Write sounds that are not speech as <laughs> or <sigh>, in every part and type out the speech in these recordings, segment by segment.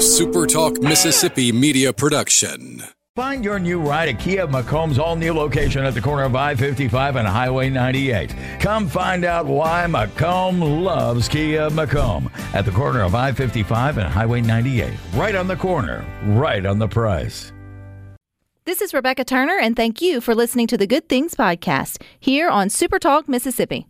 a SuperTalk Mississippi media production. Find your new ride at Kia McComb's all new location at the corner of I 55 and Highway 98. Come find out why McComb loves Kia McComb at the corner of I 55 and Highway 98. Right on the corner, right on the price. This is Rebecca Turner, and thank you for listening to the Good Things Podcast here on Supertalk Mississippi.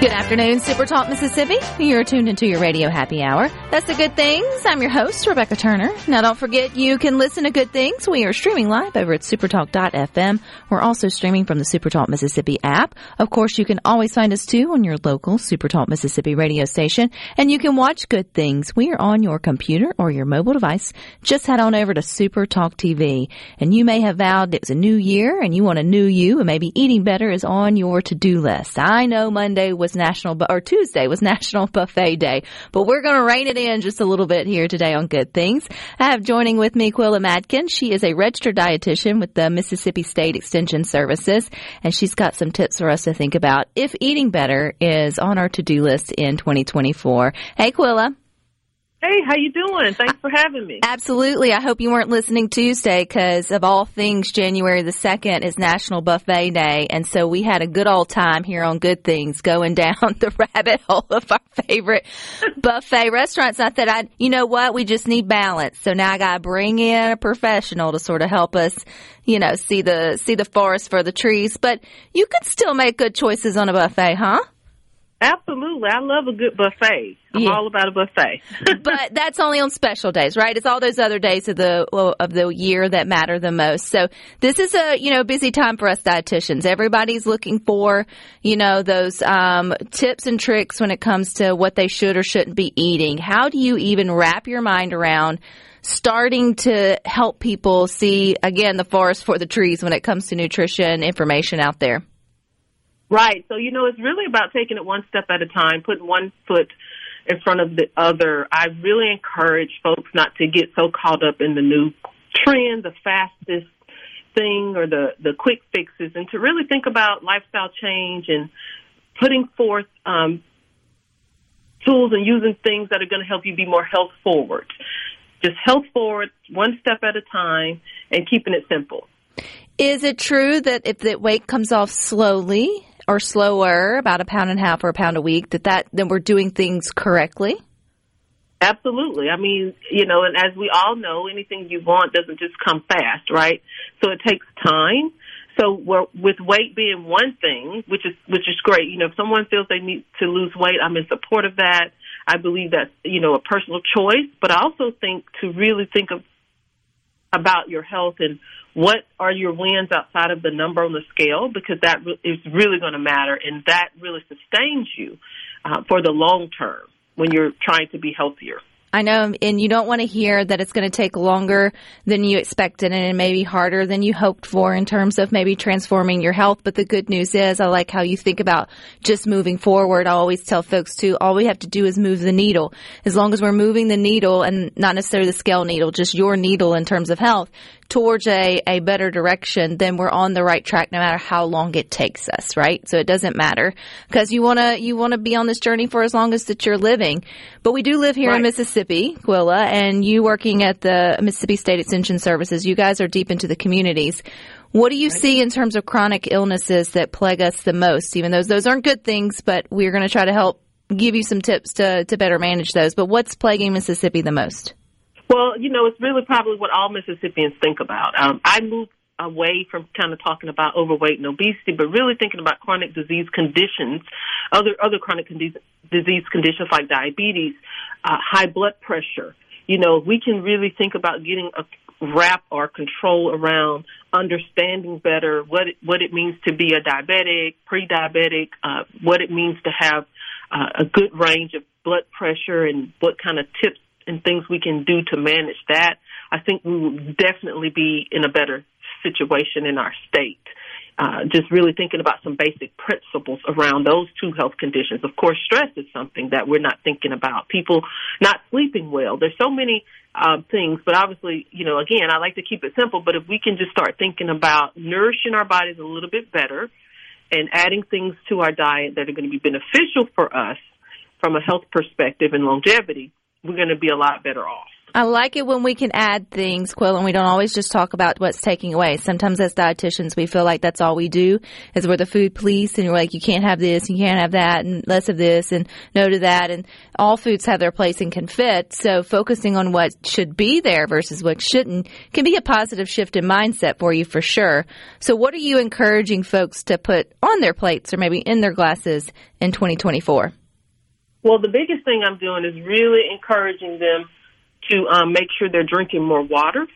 Good afternoon, Super Talk Mississippi. You're tuned into your radio happy hour. That's the good things. I'm your host, Rebecca Turner. Now don't forget you can listen to good things. We are streaming live over at supertalk.fm. We're also streaming from the Supertalk Mississippi app. Of course, you can always find us too on your local Supertalk Mississippi radio station. And you can watch good things. We are on your computer or your mobile device. Just head on over to Supertalk TV. And you may have vowed it was a new year and you want a new you and maybe eating better is on your to-do list. I know Monday was National, Bu- or Tuesday was <laughs> National Buffet Day, but we're going to rein it in just a little bit here today on Good Things. I have joining with me Qula Madkin. She is a registered dietitian with the Mississippi State Extension Services, and she's got some tips for us to think about if eating better is on our to-do list in 2024. Hey, Qula. Hey, how you doing? Thanks for having me. Absolutely. I hope you weren't listening Tuesday because of all things, January the 2nd is National Buffet Day. And so we had a good old time here on Good Things going <laughs> down the rabbit hole of our favorite buffet restaurants. I thought I, you know what? We just need balance. So now I got to bring in a professional to sort of help us, you know, see the, see the forest for the trees. But you could still make good choices on a buffet, huh? Absolutely. I love a good buffet. I'm Yeah. all about a buffet. <laughs> but that's only on special days, right? It's all those other days of the of the year that matter the most. So this is a you know busy time for us dietitians. Everybody's looking for you know those um, tips and tricks when it comes to what they should or shouldn't be eating. How do you even wrap your mind around? Starting to help people see again the forest for the trees when it comes to nutrition information out there. right. So, you know, it's really about taking it one step at a time, putting one foot in front of the other. I really encourage folks not to get so caught up in the new trend, the fastest thing or the, the quick fixes and to really think about lifestyle change and putting forth um, tools and using things that are going to help you be more health forward. Just health forward, one step at a time, and keeping it simple. Is it true that if the weight comes off slowly or slower, about a pound and a half or a pound a week, that that then we're doing things correctly? Absolutely. I mean, you know, and as we all know, anything you want doesn't just come fast, right? So it takes time. So with weight being one thing, which is which is great. You know, if someone feels they need to lose weight, I'm in support of that. I believe that's you know a personal choice, but I also think to really think of about your health and what are your wins outside of the number on the scale because that is really going to matter and that really sustains you uh, for the long term when you're trying to be healthier. I know, and you don't want to hear that it's going to take longer than you expected and it may be harder than you hoped for in terms of maybe transforming your health. But the good news is, I like how you think about just moving forward. I always tell folks too, all we have to do is move the needle. As long as we're moving the needle and not necessarily the scale needle, just your needle in terms of health towards a, a better direction, then we're on the right track no matter how long it takes us, right? So it doesn't matter because you want to, you want to be on this journey for as long as that you're living. But we do live here in Mississippi, Qula, and you working at the Mississippi State Extension Services, you guys are deep into the communities. What do you see in terms of chronic illnesses that plague us the most? Even those, those aren't good things, but we're going to try to help give you some tips to, to better manage those. But what's plaguing Mississippi the most? Well, you know, it's really probably what all Mississippians think about. Um, I moved away from kind of talking about overweight and obesity, but really thinking about chronic disease conditions, other other chronic condi- disease conditions like diabetes, uh, high blood pressure. You know, we can really think about getting a wrap or control around understanding better what it, what it means to be a diabetic, pre-diabetic, uh, what it means to have uh, a good range of blood pressure and what kind of tips and things we can do to manage that, I think we will definitely be in a better situation in our state. Uh, just really thinking about some basic principles around those two health conditions. Of course, stress is something that we're not thinking about. People not sleeping well. There's so many uh, things, but obviously, you know, again, I like to keep it simple. But if we can just start thinking about nourishing our bodies a little bit better and adding things to our diet that are going to be beneficial for us from a health perspective and longevity, we're going to be a lot better off. I like it when we can add things, Quill, and we don't always just talk about what's taking away. Sometimes as dietitians, we feel like that's all we do is we're the food police and you're like, you can't have this, you can't have that, and less of this, and no to that, and all foods have their place and can fit. So focusing on what should be there versus what shouldn't can be a positive shift in mindset for you for sure. So what are you encouraging folks to put on their plates or maybe in their glasses in 2024? Well, the biggest thing I'm doing is really encouraging them to um, make sure they're drinking more water.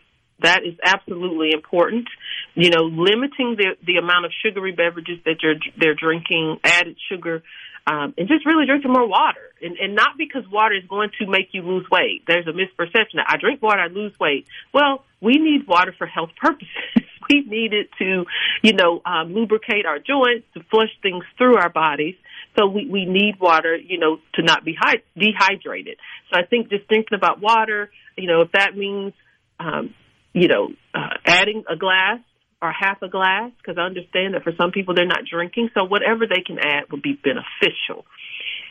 That is absolutely important. You know, limiting the the amount of sugary beverages that you're they're drinking, added sugar, um, and just really drinking more water. And, and not because water is going to make you lose weight. There's a misperception that I drink water, I lose weight. Well, we need water for health purposes. <laughs> we need it to, you know, um, lubricate our joints, to flush things through our bodies. So we, we need water, you know, to not be hy- dehydrated. So I think just thinking about water, you know, if that means, um, you know, uh, adding a glass or half a glass, because I understand that for some people they're not drinking. So whatever they can add would be beneficial.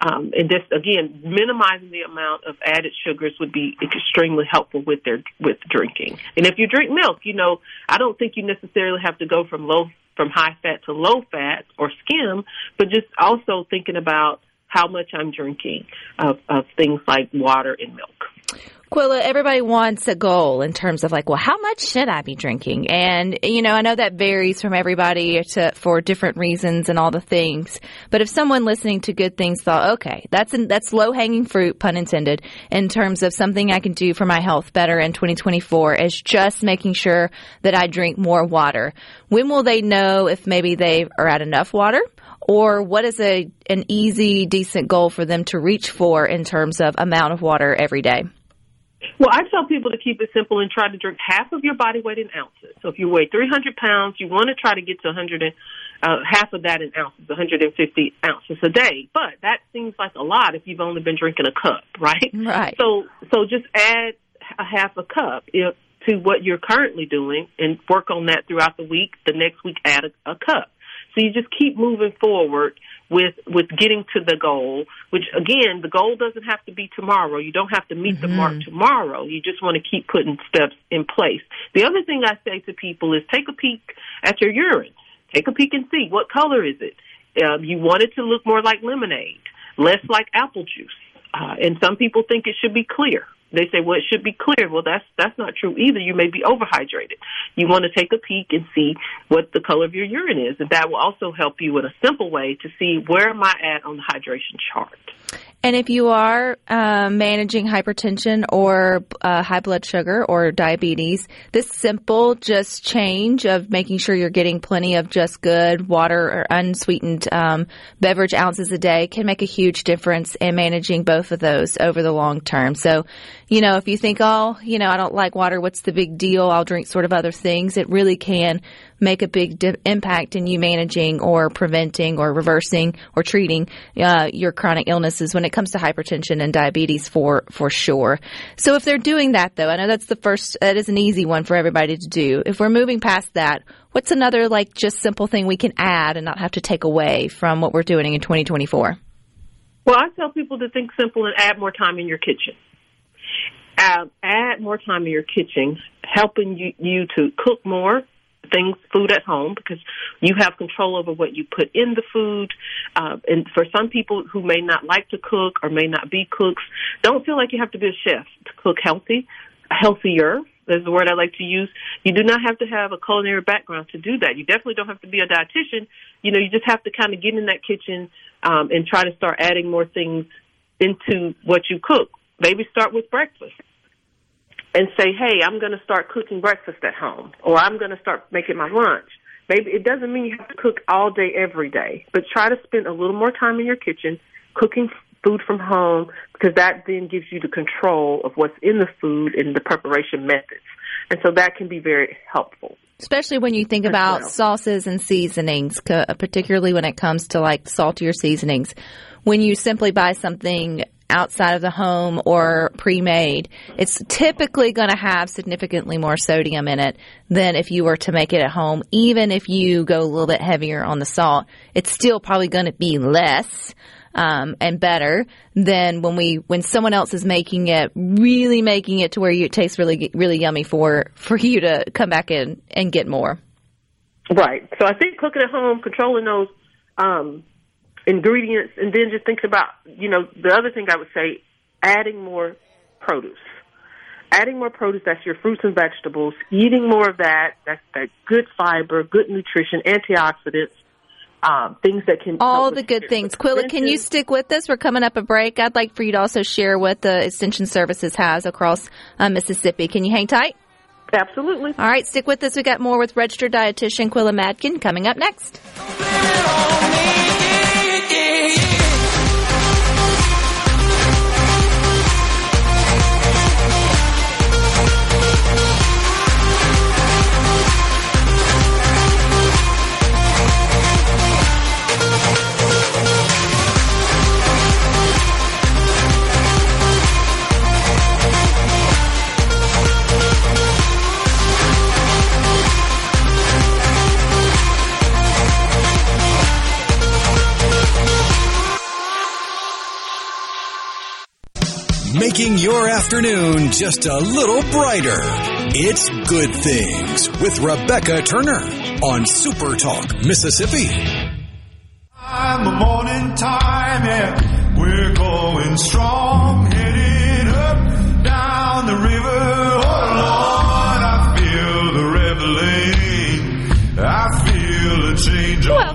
Um, and this again, minimizing the amount of added sugars would be extremely helpful with their with drinking. And if you drink milk, you know, I don't think you necessarily have to go from low from high fat to low fat or skim, but just also thinking about how much I'm drinking of, of things like water and milk. Qula, everybody wants a goal in terms of like, well, how much should I be drinking? And, you know, I know that varies from everybody to, for different reasons and all the things. But if someone listening to good things thought, okay, that's, that's low hanging fruit, pun intended, in terms of something I can do for my health better in 2024 is just making sure that I drink more water. When will they know if maybe they are at enough water? Or what is a, an easy, decent goal for them to reach for in terms of amount of water every day? Well, I tell people to keep it simple and try to drink half of your body weight in ounces. So if you weigh 300 pounds, you want to try to get to 100 and, uh, half of that in ounces, 150 ounces a day. But that seems like a lot if you've only been drinking a cup, <laughs> right? Right. So, so just add a half a cup if, to what you're currently doing and work on that throughout the week. The next week, add a, a cup. So you just keep moving forward with with getting to the goal. Which again, the goal doesn't have to be tomorrow. You don't have to meet mm-hmm. the mark tomorrow. You just want to keep putting steps in place. The other thing I say to people is take a peek at your urine. Take a peek and see what color is it. Um, you want it to look more like lemonade, less like apple juice. Uh, and some people think it should be clear. They say, well, it should be clear. Well, that's that's not true either. You may be overhydrated. You want to take a peek and see what the color of your urine is, and that will also help you in a simple way to see where am I at on the hydration chart. And if you are uh, managing hypertension or uh, high blood sugar or diabetes, this simple just change of making sure you're getting plenty of just good water or unsweetened um, beverage ounces a day can make a huge difference in managing both of those over the long term. So, you know, if you think, oh, you know, I don't like water, what's the big deal? I'll drink sort of other things. It really can make a big di- impact in you managing or preventing or reversing or treating uh, your chronic illnesses when it comes to hypertension and diabetes for for sure. So if they're doing that though, I know that's the first that is an easy one for everybody to do. If we're moving past that, what's another like just simple thing we can add and not have to take away from what we're doing in 2024? Well, I tell people to think simple and add more time in your kitchen. Uh, add more time in your kitchen, helping you, you to cook more, things food at home because you have control over what you put in the food uh, and for some people who may not like to cook or may not be cooks don't feel like you have to be a chef to cook healthy healthier is the word I like to use. You do not have to have a culinary background to do that. You definitely don't have to be a dietitian. You know, you just have to kind of get in that kitchen um, and try to start adding more things into what you cook. Maybe start with breakfast and say, hey, I'm going to start cooking breakfast at home, or I'm going to start making my lunch. Maybe it doesn't mean you have to cook all day, every day, but try to spend a little more time in your kitchen, cooking food from home because that then gives you the control of what's in the food and the preparation methods. And so that can be very helpful. Especially when you think about well. sauces and seasonings, particularly when it comes to like saltier seasonings. When you simply buy something outside of the home or pre-made, it's typically going to have significantly more sodium in it than if you were to make it at home. Even if you go a little bit heavier on the salt, it's still probably going to be less. Um, and better than when we when someone else is making it, really making it to where you, it tastes really really yummy for for you to come back in and get more. Right. So I think cooking at home, controlling those um, ingredients, and then just thinking about, you know, the other thing I would say, adding more produce. Adding more produce, that's your fruits and vegetables. Eating more of that, that's that good fiber, good nutrition, antioxidants, um, things that can all the good things. Qula, can you stick with us? We're coming up a break. I'd like for you to also share what the Extension Services has across uh, Mississippi. Can you hang tight? Absolutely. All right, stick with us. We got more with registered dietitian Qula Madkin coming up next you. Making your afternoon just a little brighter. It's Good Things with Rebecca Turner on Super Talk, Mississippi. Time, the morning time, yeah. We're going strong, heading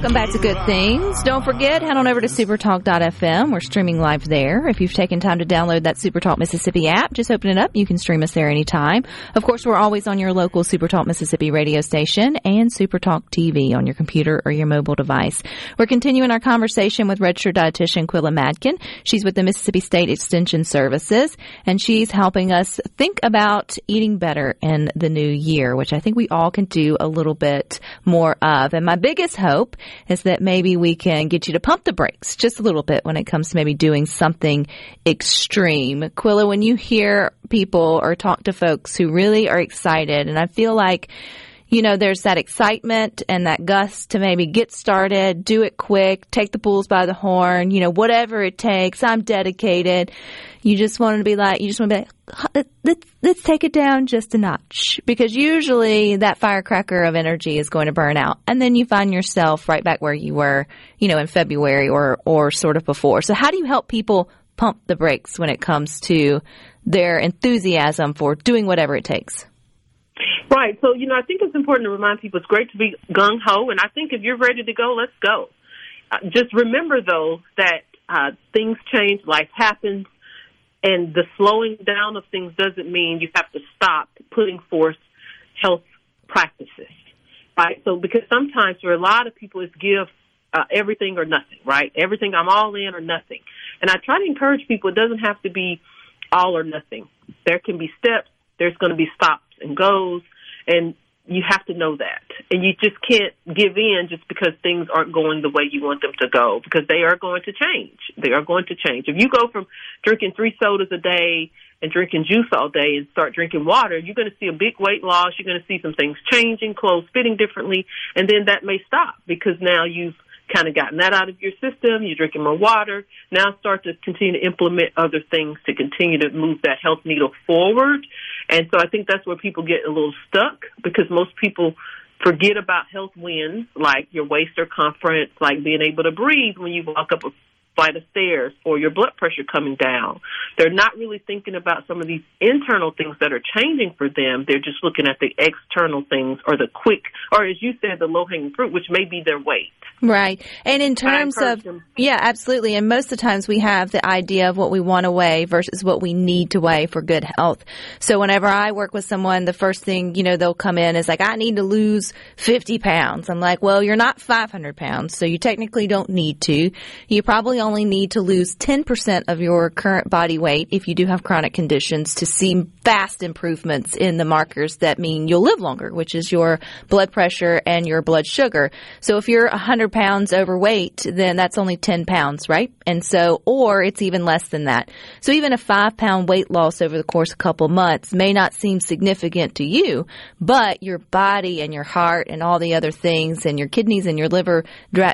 Welcome back to Good Things. Don't forget, head on over to supertalk.fm. We're streaming live there. If you've taken time to download that Supertalk Mississippi app, just open it up. You can stream us there anytime. Of course, we're always on your local Supertalk Mississippi radio station and Supertalk TV on your computer or your mobile device. We're continuing our conversation with registered dietitian Qula Madkin. She's with the Mississippi State Extension Services, and she's helping us think about eating better in the new year, which I think we all can do a little bit more of. And my biggest hope is that maybe we can get you to pump the brakes just a little bit when it comes to maybe doing something extreme. Qula, when you hear people or talk to folks who really are excited, and I feel like you know, there's that excitement and that gust to maybe get started, do it quick, take the bulls by the horn, you know, whatever it takes. I'm dedicated. You just want to be like, you just want to be like, let's, let's take it down just a notch because usually that firecracker of energy is going to burn out and then you find yourself right back where you were, you know, in February or, or sort of before. So how do you help people pump the brakes when it comes to their enthusiasm for doing whatever it takes? Right. So, you know, I think it's important to remind people it's great to be gung ho, and I think if you're ready to go, let's go. Uh, just remember, though, that uh, things change, life happens, and the slowing down of things doesn't mean you have to stop putting forth health practices. Right. So, because sometimes for a lot of people, it's give uh, everything or nothing. Right. Everything I'm all in or nothing. And I try to encourage people. It doesn't have to be all or nothing. There can be steps. There's going to be stops and goes, and you have to know that. And you just can't give in just because things aren't going the way you want them to go because they are going to change. They are going to change. If you go from drinking three sodas a day and drinking juice all day and start drinking water, you're going to see a big weight loss. You're going to see some things changing, clothes fitting differently, and then that may stop because now you've kind of gotten that out of your system. You're drinking more water. Now start to continue to implement other things to continue to move that health needle forward. And so I think that's where people get a little stuck because most people forget about health wins like your waist circumference, like being able to breathe when you walk up a flight of stairs or your blood pressure coming down. They're not really thinking about some of these internal things that are changing for them. They're just looking at the external things or the quick, or as you said, the low hanging fruit, which may be their weight. Right. And in terms of, them. yeah, absolutely. And most of the times we have the idea of what we want to weigh versus what we need to weigh for good health. So whenever I work with someone, the first thing, you know, they'll come in is like, I need to lose 50 pounds. I'm like, well, you're not 500 pounds, so you technically don't need to. You probably only need to lose 10% of your current body weight if you do have chronic conditions to see fast improvements in the markers that mean you'll live longer, which is your blood pressure and your blood sugar. So if you're 100 pounds overweight, then that's only 10 pounds, right? And so, or it's even less than that. So even a five pound weight loss over the course of a couple months may not seem significant to you, but your body and your heart and all the other things and your kidneys and your liver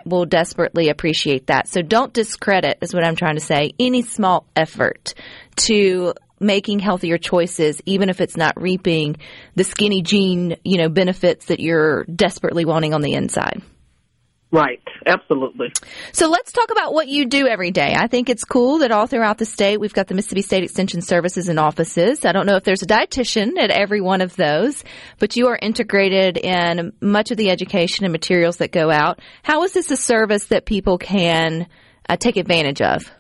will desperately appreciate that. So don't discredit, is what I'm trying to say, any small effort to making healthier choices, even if it's not reaping the skinny jean, you know, benefits that you're desperately wanting on the inside. Right, absolutely. So let's talk about what you do every day. I think it's cool that all throughout the state we've got the Mississippi State Extension Services and offices. I don't know if there's a dietitian at every one of those, but you are integrated in much of the education and materials that go out. How is this a service that people can uh, take advantage of?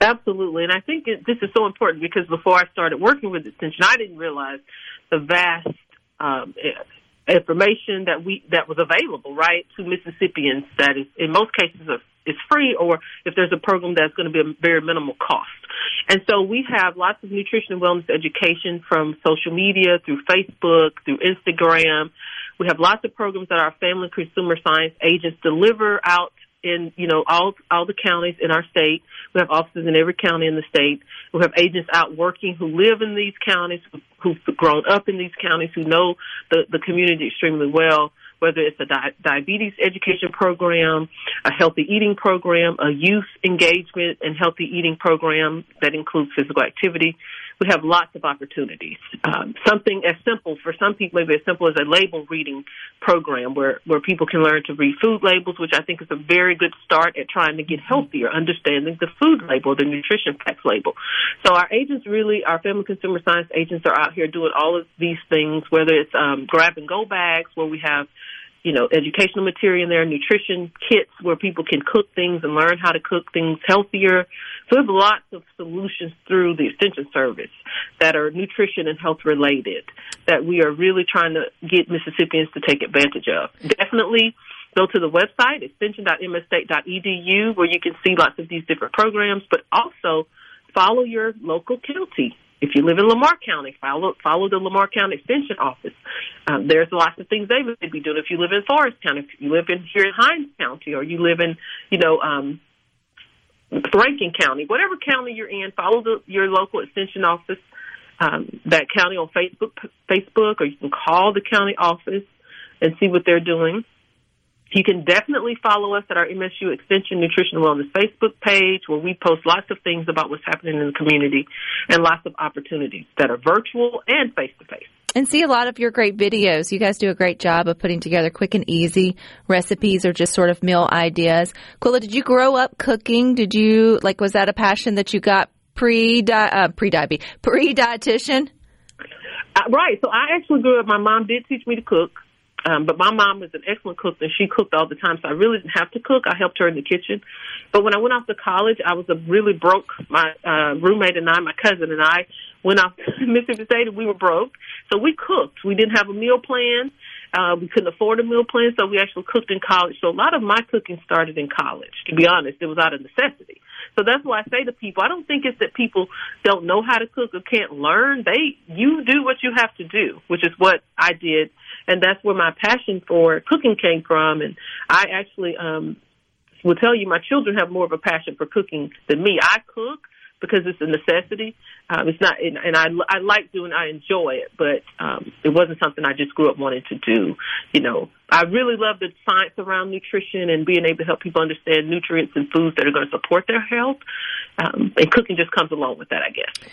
Absolutely, and I think it, this is so important because before I started working with Extension, I didn't realize the vast um, information that we that was available right to Mississippians that is in most cases is free or if there's a program that's going to be a very minimal cost. And so we have lots of nutrition and wellness education from social media through Facebook, through Instagram. We have lots of programs that our family consumer science agents deliver out in you know all all the counties in our state. We have offices in every county in the state. We have agents out working who live in these counties, who've grown up in these counties, who know the the community extremely well. Whether it's a di- diabetes education program, a healthy eating program, a youth engagement and healthy eating program that includes physical activity, we have lots of opportunities. Um, something as simple for some people, maybe as simple as a label reading program where, where people can learn to read food labels, which I think is a very good start at trying to get healthier, understanding the food label, the nutrition facts label. So our agents really, our family consumer science agents are out here doing all of these things, whether it's um, grab and go bags where we have you know, educational material in there, nutrition kits where people can cook things and learn how to cook things healthier. So there's lots of solutions through the extension service that are nutrition and health related that we are really trying to get Mississippians to take advantage of. Definitely go to the website, extension.msstate.edu, where you can see lots of these different programs, but also follow your local county if you live in Lamar County, follow follow the Lamar County Extension Office. Um, there's lots of things they would be doing. If you live in Forrest County, if you live in here in Hinds County, or you live in, you know, um, Rankin County, whatever county you're in, follow the, your local extension office, um, that county on Facebook, Facebook, or you can call the county office and see what they're doing. You can definitely follow us at our MSU Extension Nutrition and Wellness Facebook page where we post lots of things about what's happening in the community and lots of opportunities that are virtual and face to face. And see a lot of your great videos. You guys do a great job of putting together quick and easy recipes or just sort of meal ideas. Qula, did you grow up cooking? Did you, like, was that a passion that you got pre uh, pre diabetes pre dietitian? Uh, right. So I actually grew up. My mom did teach me to cook. Um, but my mom was an excellent cook and she cooked all the time, so I really didn't have to cook. I helped her in the kitchen. But when I went off to college, I was a really broke. My uh, roommate and I, my cousin and I, went off <laughs> to Mississippi State and we were broke. So we cooked. We didn't have a meal plan. Uh, we couldn't afford a meal plan, so we actually cooked in college. So a lot of my cooking started in college. To be honest, it was out of necessity. So that's why I say to people, I don't think it's that people don't know how to cook or can't learn. They, you do what you have to do, which is what I did and that's where my passion for cooking came from. And I actually um, will tell you, my children have more of a passion for cooking than me. I cook because it's a necessity. Um, it's not, and, and I, I like doing, I enjoy it, but um, it wasn't something I just grew up wanting to do. You know, I really love the science around nutrition and being able to help people understand nutrients and foods that are going to support their health. Um, and cooking just comes along with that, I guess.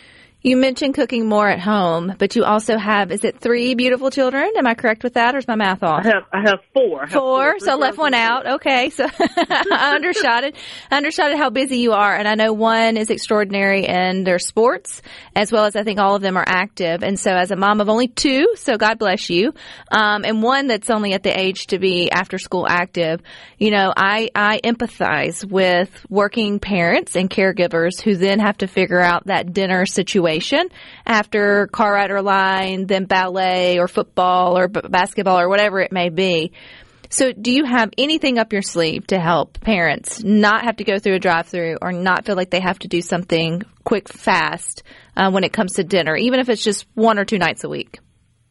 You mentioned cooking more at home, but you also have, is it three beautiful children? Am I correct with that or is my math off? I have, I have four. I have four, four so left one out. Okay. So <laughs> I undershot it. I undershot it how busy you are. And I know one is extraordinary in their sports as well as I think all of them are active. And so as a mom of only two, so God bless you, um, and one that's only at the age to be after school active, you know, I, I empathize with working parents and caregivers who then have to figure out that dinner situation situation after car rider line, then ballet or football or b- basketball or whatever it may be. So, do you have anything up your sleeve to help parents not have to go through a drive-through or not feel like they have to do something quick, fast uh, when it comes to dinner, even if it's just one or two nights a week?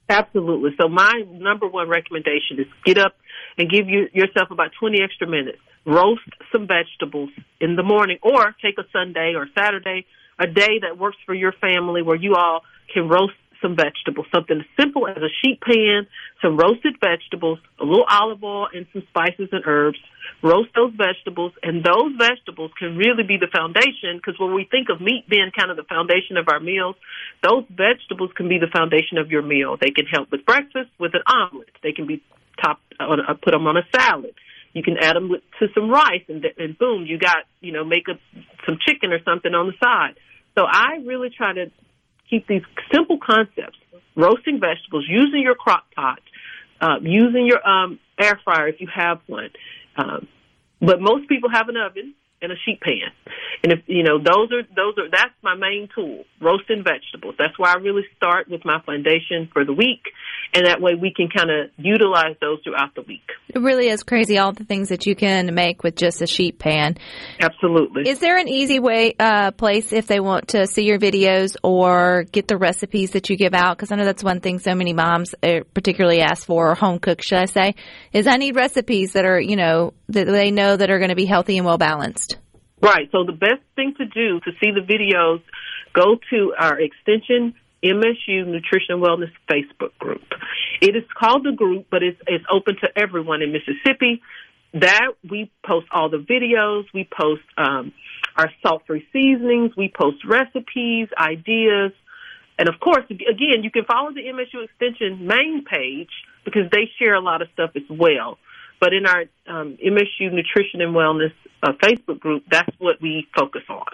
Absolutely. So my number one recommendation is get up and give you, yourself about 20 extra minutes. Roast some vegetables in the morning or take a Sunday or Saturday, a day that works for your family where you all can roast some vegetables, something as simple as a sheet pan, some roasted vegetables, a little olive oil, and some spices and herbs. Roast those vegetables, and those vegetables can really be the foundation because when we think of meat being kind of the foundation of our meals, those vegetables can be the foundation of your meal. They can help with breakfast, with an omelet. They can be topped, on, uh, put them on a salad. You can add them to some rice, and, and boom, you got you know make a, some chicken or something on the side. So I really try to keep these simple concepts: roasting vegetables, using your crock pot, uh, using your um, air fryer if you have one. Um, but most people have an oven and a sheet pan. And if you know those are those are that's my main tool, roasting vegetables. That's why I really start with my foundation for the week and that way we can kind of utilize those throughout the week. It really is crazy all the things that you can make with just a sheet pan. Absolutely. Is there an easy way uh, place if they want to see your videos or get the recipes that you give out? Because I know that's one thing so many moms uh, particularly ask for, or home cook, should I say, is I need recipes that are you know that they know that are going to be healthy and well balanced. Right. So the best thing to do to see the videos, go to our extension MSU Nutrition Wellness Facebook group. It is called the group, but it's, it's open to everyone in Mississippi. That we post all the videos, we post um, our salt-free seasonings, we post recipes, ideas, and of course, again, you can follow the MSU Extension main page because they share a lot of stuff as well. But in our um, MSU Nutrition and Wellness uh, Facebook group, that's what we focus on.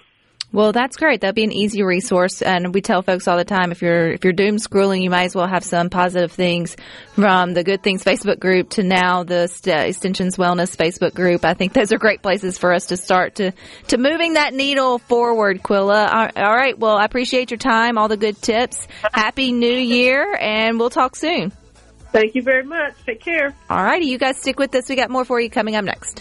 Well, that's great. That'd be an easy resource, and we tell folks all the time if you're if you're doom scrolling, you might as well have some positive things from the Good Things Facebook group to now the Extensions Wellness Facebook group. I think those are great places for us to start to to moving that needle forward. Qula, all right. Well, I appreciate your time, all the good tips. Happy New Year, and we'll talk soon. Thank you very much. Take care. All righty, you guys stick with us. We got more for you coming up next.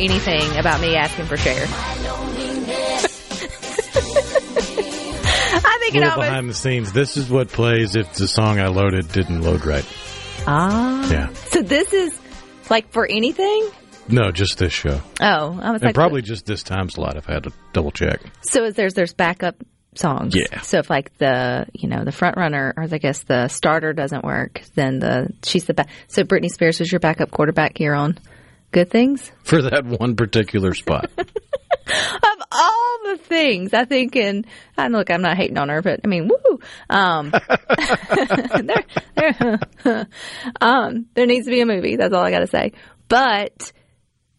Anything about me asking for share. I think it little almost. behind the scenes. This is what plays if the song I loaded didn't load right. Ah. Yeah. So this is like for anything? No, just this show. Oh, I was And like, probably just this time slot if I had to double check. So is there's there's backup songs. Yeah. So if like the you know the front runner or I guess the starter doesn't work, then the she's the back. So Britney Spears was your backup quarterback here on Good Things. For that one particular spot. <laughs> Of all the things, I think, and, and look, I'm not hating on her, but I mean, woo. Um, <laughs> there, there, <laughs> um, there needs to be a movie. That's all I got to say. But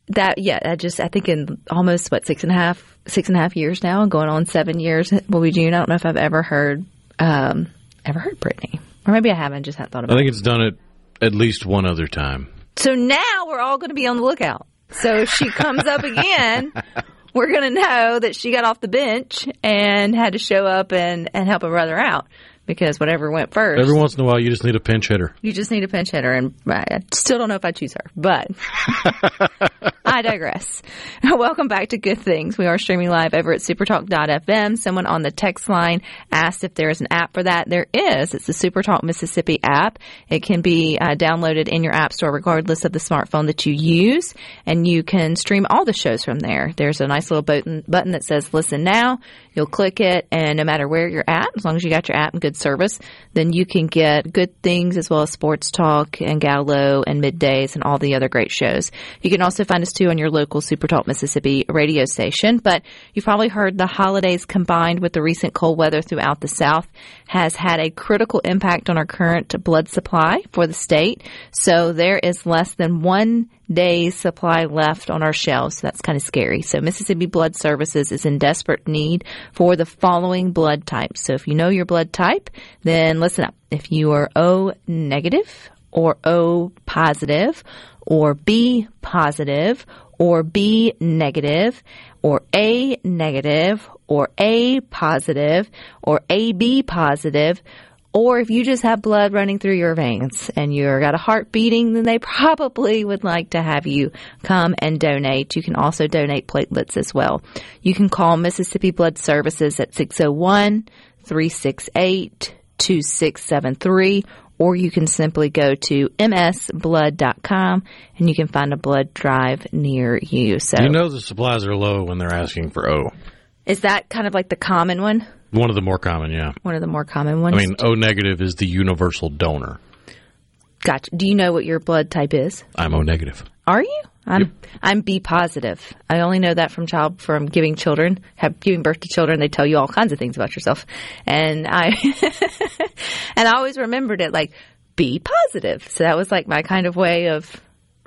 that, yeah, I just, I think in almost what six and a half, six and a half years now, and going on seven years will be June. I don't know if I've ever heard, um, ever heard Britney, or maybe I haven't. Just hadn't thought about it. I think it's done it at least one other time. So now we're all going to be on the lookout. So if she comes up again, <laughs> we're going to know that she got off the bench and had to show up and, and help a brother out. Because whatever went first. Every once in a while, you just need a pinch hitter. You just need a pinch hitter, and I still don't know if I choose her, but <laughs> I digress. <laughs> Welcome back to Good Things. We are streaming live over at supertalk.fm. Someone on the text line asked if there is an app for that. There is. It's the Supertalk Mississippi app. It can be uh, downloaded in your app store regardless of the smartphone that you use, and you can stream all the shows from there. There's a nice little button, button that says Listen Now. You'll click it, and no matter where you're at, as long as you got your app and good service, then you can get good things as well as sports talk and Gallo and middays and all the other great shows. You can also find us too on your local Super Talk Mississippi radio station. But you've probably heard the holidays combined with the recent cold weather throughout the South has had a critical impact on our current blood supply for the state. So there is less than one day's supply left on our shelves. So that's kind of scary. So Mississippi Blood Services is in desperate need for the following blood types. So if you know your blood type, then listen up. If you are O negative or O positive or B positive or B negative or A negative or A positive or AB positive or if you just have blood running through your veins and you've got a heart beating, then they probably would like to have you come and donate. You can also donate platelets as well. You can call Mississippi Blood Services at 601 368 2673 or you can simply go to msblood.com and you can find a blood drive near you. So You know the supplies are low when they're asking for O. is that kind of like the common one? One of the more common, yeah. One of the more common ones. I mean, O negative is the universal donor. gotcha. Do you know what your blood type is? I'm O negative. Are you? I'm I'm B positive. I only know that from child from giving children, have giving birth to children. They tell you all kinds of things about yourself, and I <laughs> and I always remembered it like B positive. So that was like my kind of way of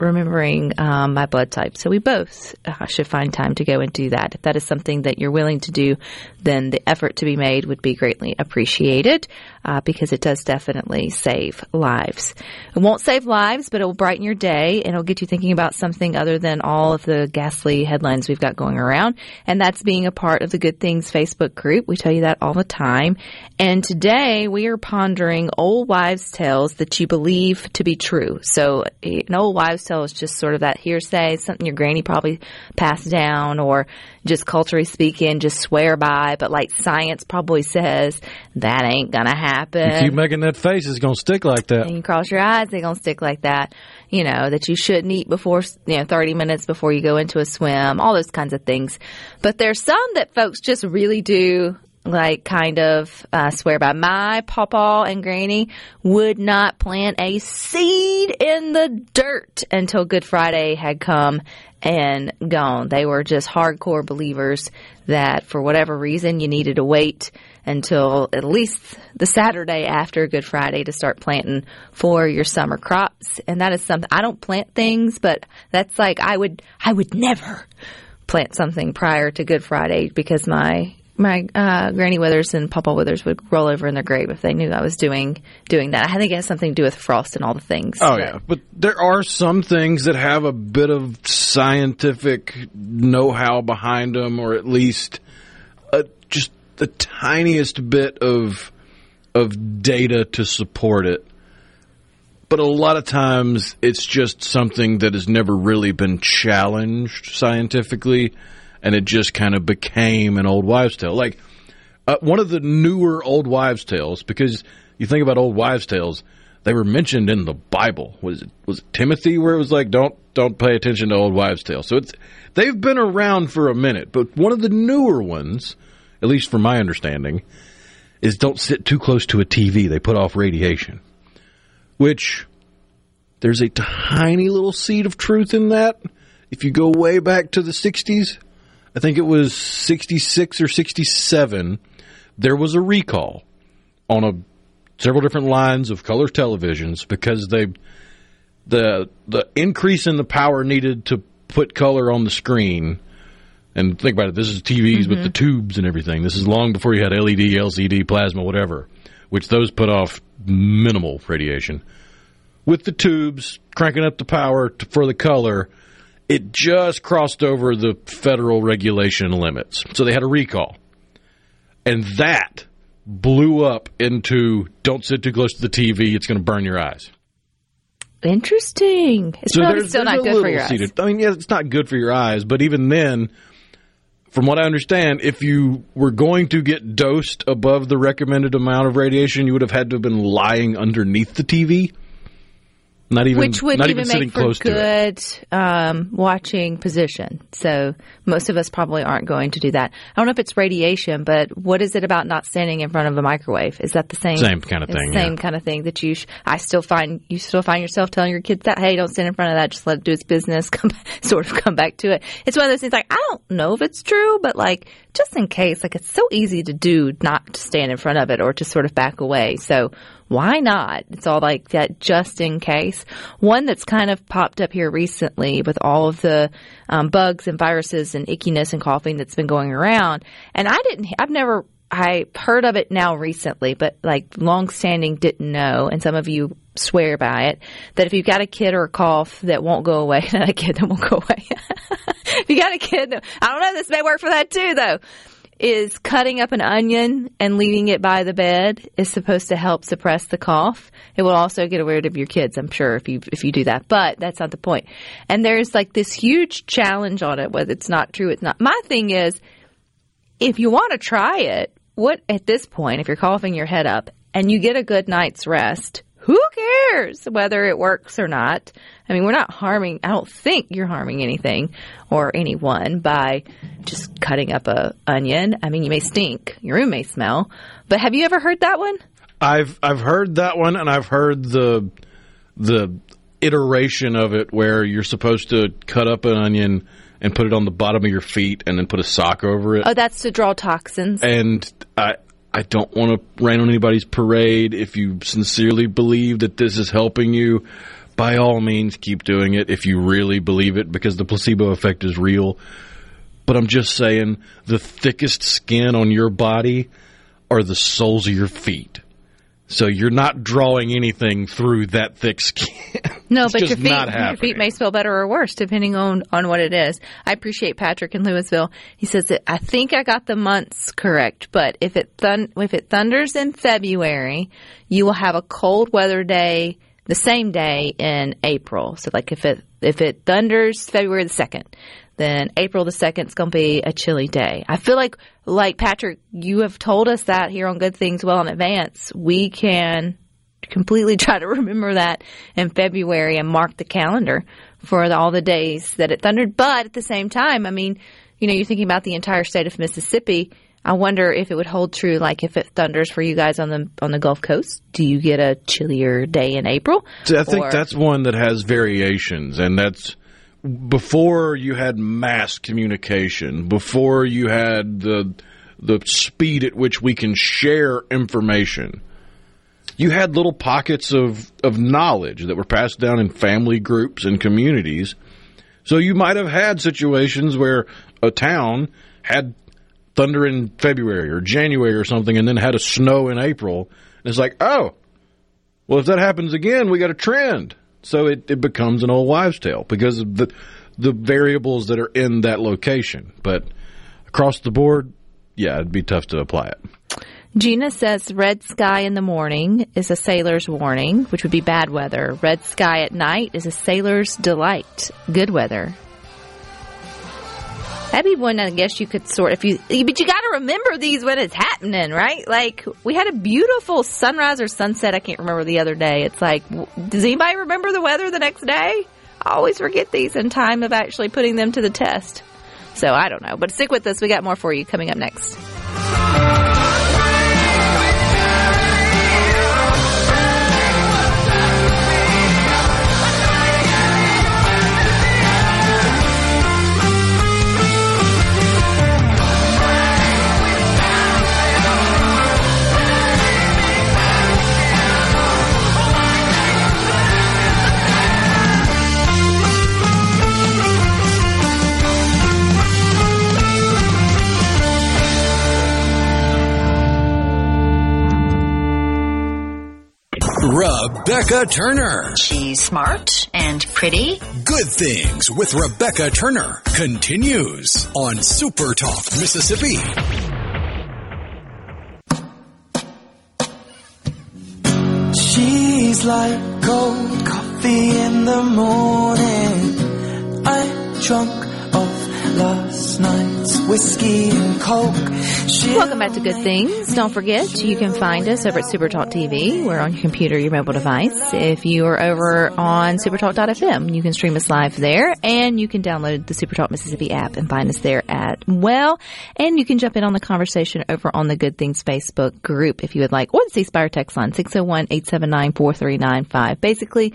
remembering um, my blood type. So we both uh, should find time to go and do that. If that is something that you're willing to do, then the effort to be made would be greatly appreciated uh, because it does definitely save lives. It won't save lives, but it will brighten your day and it'll get you thinking about something other than all of the ghastly headlines we've got going around. And that's being a part of the Good Things Facebook group. We tell you that all the time. And today we are pondering old wives' tales that you believe to be true. So an old wives' tale is just sort of that hearsay, something your granny probably passed down or just culturally speaking, just swear by, but like science probably says that ain't gonna happen. You keep making that face, it's to stick like that. and you cross your eyes, they're gonna stick like that. You know, that you shouldn't eat before, you know, 30 minutes before you go into a swim, all those kinds of things. But there's some that folks just really do like kind of uh, swear by. My papa and granny would not plant a seed in the dirt until Good Friday had come and gone. They were just hardcore believers that for whatever reason you needed to wait until at least the Saturday after Good Friday to start planting for your summer crops. And that is something I don't plant things, but that's like I would I would never plant something prior to Good Friday because my my uh, Granny Withers and Papa Withers would roll over in their grave if they knew I was doing doing that. I think it has something to do with frost and all the things. Oh that- yeah, but there are some things that have a bit of scientific know-how behind them, or at least a, just the tiniest bit of of data to support it. But a lot of times, it's just something that has never really been challenged scientifically, and it just kind of became an old wives' tale. Like uh, one of the newer old wives' tales, because you think about old wives' tales, they were mentioned in the Bible. Was it was it Timothy where it was like don't don't pay attention to old wives' tales. So it's they've been around for a minute, but one of the newer ones, at least from my understanding, is don't sit too close to a TV. They put off radiation, which there's a tiny little seed of truth in that. If you go way back to the 60s, I think it was 66 or 67, there was a recall on a several different lines of color televisions because they the the increase in the power needed to put color on the screen. And think about it this is TVs with the mm-hmm. tubes and everything. This is long before you had LED LCD plasma whatever which those put off minimal radiation. With the tubes cranking up the power to, for the color it just crossed over the federal regulation limits so they had a recall and that blew up into don't sit too close to the TV, it's going to burn your eyes. Interesting. It's probably there's- still there's not good for your eyes. seated- I mean, yeah, it's not good for your eyes, but even then, from what I understand, if you were going to get dosed above the recommended amount of radiation, you would have had to have been lying underneath the TV. Not even, Which would not even even sitting make for good um, watching position. So most of us probably aren't going to do that. I don't know if it's radiation, but what is it about not standing in front of a microwave? Is that the same Same kind of thing, the Same yeah. kind of thing that you. Sh- I still find you still find yourself telling your kids that hey, don't stand in front of that. Just let it do its business. <laughs> Come sort of come back to it. It's one of those things like I don't know if it's true, but like just in case, like it's so easy to do not to stand in front of it or to sort of back away. So why not? It's all like that just in case. One that's kind of popped up here recently with all of the um, bugs and viruses and ickiness and coughing that's been going around. And I didn't, I've never, I heard of it now recently, but like long standing didn't know. And some of you swear by it that if you've got a kid or a cough that won't go away, <laughs> not a kid that won't go away. <laughs> if you got a kid, I don't know, this may work for that too though is cutting up an onion and leaving it by the bed is supposed to help suppress the cough. It will also get rid of your kids, I'm sure, if you if you do that. But that's not the point. And there's like this huge challenge on it, whether it's not true, it's not. My thing is, if you want to try it, what at this point, if you're coughing your head up and you get a good night's rest, who cares whether it works or not? I mean, we're not harming, I don't think you're harming anything or anyone by just cutting up a onion. I mean, you may stink, your room may smell, but have you ever heard that one? I've I've heard that one, and I've heard the the iteration of it where you're supposed to cut up an onion and put it on the bottom of your feet, and then put a sock over it. Oh, that's to draw toxins. and I I don't want to rain on anybody's parade. If you sincerely believe that this is helping you, by all means keep doing it. If you really believe it, because the placebo effect is real. But I'm just saying, the thickest skin on your body are the soles of your feet. So you're not drawing anything through that thick skin. <laughs> No, but your feet, your feet may smell better or worse depending on on what it is. I appreciate Patrick in Louisville. He says that I think I got the months correct, but if it thun- if it thunders in February, you will have a cold weather day the same day in April. So like if it if it thunders February the second, then April the second is going to be a chilly day. I feel like like Patrick, you have told us that here on Good Things well in advance. We can completely <laughs> try to remember that in February and mark the calendar for the, all the days that it thundered. But at the same time, I mean, you know, you're thinking about the entire state of Mississippi. I wonder if it would hold true, like if it thunders for you guys on the on the Gulf Coast. Do you get a chillier day in April? I think Or- that's one that has variations, and that's before you had mass communication, before you had the the speed at which we can share information. You had little pockets of, of knowledge that were passed down in family groups and communities. So you might have had situations where a town had thunder in February or January or something and then had a snow in April. And it's like, oh, well, if that happens again, we got a trend. So it, it becomes an old wives' tale because of the the variables that are in that location. But across the board, yeah, it'd be tough to apply it. Gina says red sky in the morning is a sailor's warning, which would be bad weather. Red sky at night is a sailor's delight, good weather. That'd be one I guess you could sort if you, but you got to remember these when it's happening, right? Like we had a beautiful sunrise or sunset. I can't remember the other day. It's like, does anybody remember the weather the next day? I always forget these in time of actually putting them to the test. So I don't know, but stick with us. We got more for you coming up next. Rebecca Turner. She's smart and pretty. Good Things with Rebecca Turner continues on Super Talk Mississippi. She's like cold coffee in the morning. I drunk off last night whiskey and coke. Welcome back to Good Things. Don't forget, you can find us over at Supertalk TV. We're on your computer, your mobile device. If you are over on supertalk.fm, you can stream us live there and you can download the Supertalk Mississippi app and find us there at well. And you can jump in on the conversation over on the Good Things Facebook group if you would like. Or the C Spire text line, 601-879-4395. Basically,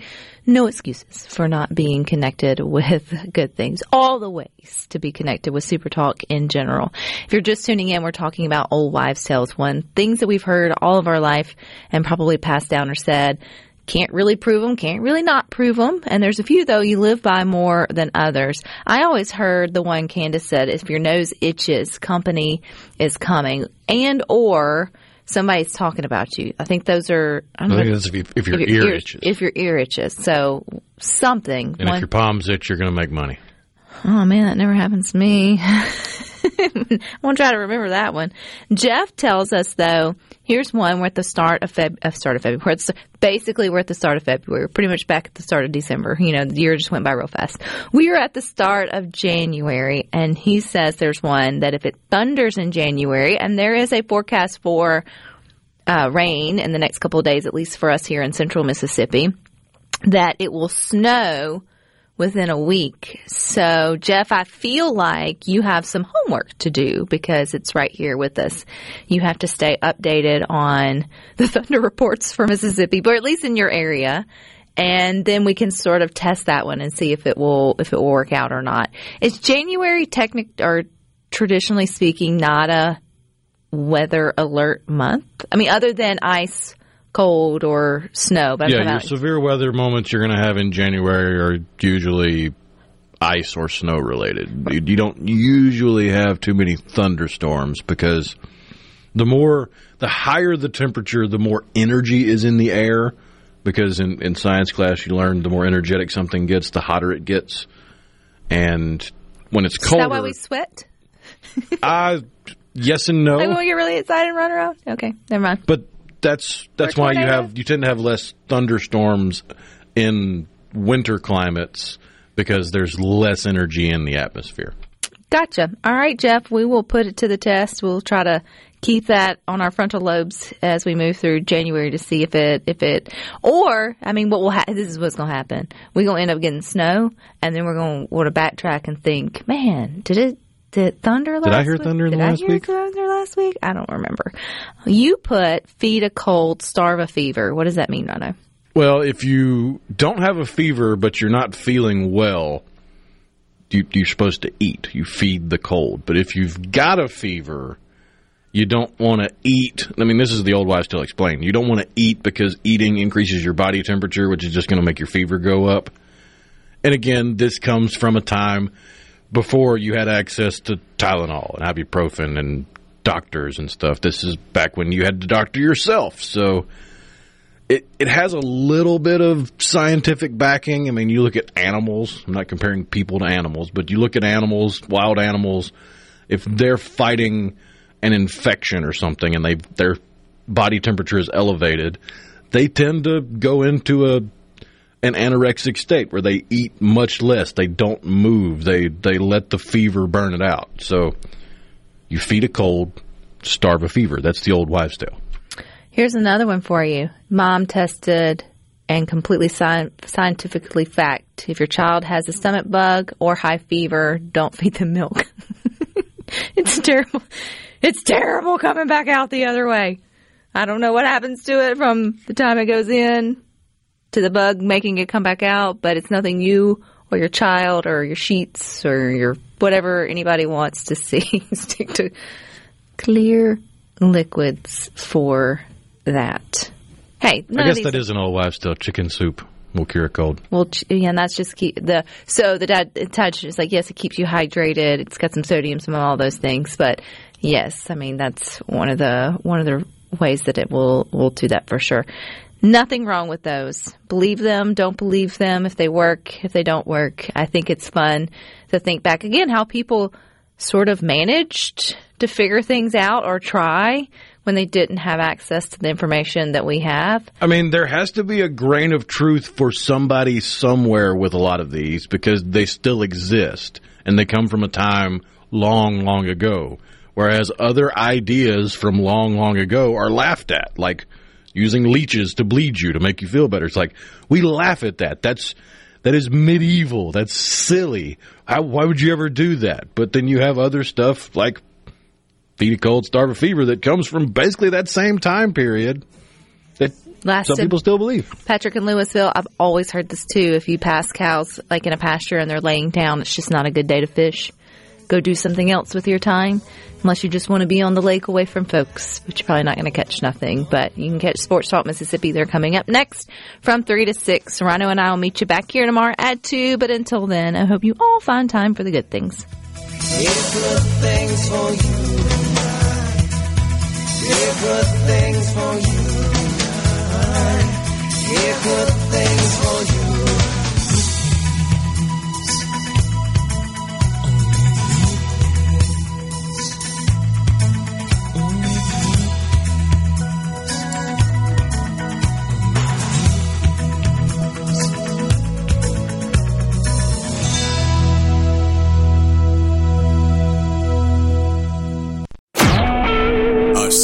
no excuses for not being connected with Good Things. All the ways to be connected with Supertalk in general. If you're just tuning in, we're talking about old wives' tales. One, things that we've heard all of our life and probably passed down or said. Can't really prove them, can't really not prove them. And there's a few though you live by more than others. I always heard the one Candace said, if your nose itches, company is coming and or somebody's talking about you. I think those are, I I don't think know. that's if, you, if your ear itches. If your ear itches. So something. and One- if your palms itch, you're going to make money. Oh man, that never happens to me. <laughs> <laughs> I won't try to remember that one. Jeff tells us though, here's one we're at the start of Feb, uh, start of February. The- basically, we're at the start of February. Pretty much back at the start of December. You know, the year just went by real fast. We are at the start of January, and he says there's one that if it thunders in January, and there is a forecast for uh, rain in the next couple of days, at least for us here in central Mississippi, that it will snow within a week. So, Jeff, I feel like you have some homework to do because it's right here with us. You have to stay updated on <laughs> the thunder reports for Mississippi, but at least in your area. And then we can sort of test that one and see if it will if it will work out or not. Is January technic or traditionally speaking not a weather alert month? I mean, other than ice, cold, or snow. But yeah, your severe weather moments you're going to have in January are usually ice or snow related. You, don't usually have too many thunderstorms because the more, the higher the temperature, the more energy is in the air. Because in, in science class, you learn the more energetic something gets, the hotter it gets. And when it's Is colder, that why we sweat? <laughs> uh, yes and no. <laughs> Like when we get really excited and run around? Okay, never mind. But that's that's why you have you tend to have less thunderstorms in winter climates because there's less energy in the atmosphere. Gotcha. All right, Jeff, we will put it to the test. We'll try to keep that on our frontal lobes as we move through January to see if it, if it, or, I mean, what will happen, this is what's going to happen. We're going to end up getting snow, and then we're going to want to backtrack and think, man, did it, did thunder last Did I hear week? thunder in the Did I last hear week? thunder last week? I don't remember. You put feed a cold, starve a fever. What does that mean, Rhino? Well, if you don't have a fever but you're not feeling well, you, you're supposed to eat. You feed the cold. But if you've got a fever, you don't want to eat. I mean, this is the old wives' tale explained. You don't want to eat because eating increases your body temperature, which is just going to make your fever go up. And again, this comes from a time before you had access to Tylenol and ibuprofen and doctors and stuff. This is back when you had to doctor yourself. So it, it has a little bit of scientific backing. I mean, you look at animals. I'm not comparing people to animals, but you look at animals, wild animals. If they're fighting an infection or something, and they their body temperature is elevated, they tend to go into a an anorexic state where they eat much less. They don't move. They they let the fever burn it out. So you feed a cold, starve a fever. That's the old wives' tale. Here's another one for you. Mom tested and completely sci- scientifically fact. If your child has a stomach bug or high fever, don't feed them milk. <laughs> it's terrible. It's terrible coming back out the other way. I don't know what happens to it from the time it goes in to the bug making it come back out, but it's nothing you or your child or your sheets or your whatever anybody wants to see. <laughs> Stick to clear liquids for that. Hey, I guess that is an old wives' tale. Chicken soup will cure a cold. well, yeah, and that's just keep the so the dad touch is like yes, it keeps you hydrated. It's got some sodium, some all those things, but yes, I mean that's one of the one of the ways that it will will do that for sure. Nothing wrong with those. Believe them, don't believe them. If they work, if they don't work, I think it's fun to think back again how people sort of managed to figure things out or try when they didn't have access to the information that we have. I mean, there has to be a grain of truth for somebody somewhere with a lot of these because they still exist and they come from a time long, long ago. Whereas other ideas from long, long ago are laughed at, like using leeches to bleed you to make you feel better. It's like we laugh at that. That's that is medieval. That's silly. How, why would you ever do that? But then you have other stuff like feed a cold, starve a fever that comes from basically that same time period that Lasted- some people still believe. Patrick in Louisville, I've always heard this too. If you pass cows like in a pasture and they're laying down, it's just not a good day to fish. Go do something else with your time, unless you just want to be on the lake away from folks, but you're probably not going to catch nothing. But you can catch Sports Talk Mississippi. They're coming up next from 3 to 6. Rhino and I will meet you back here tomorrow at 2. But until then, I hope you all find time for the good things. Here good things for you and I. Here good things for you and I. Here good things for you.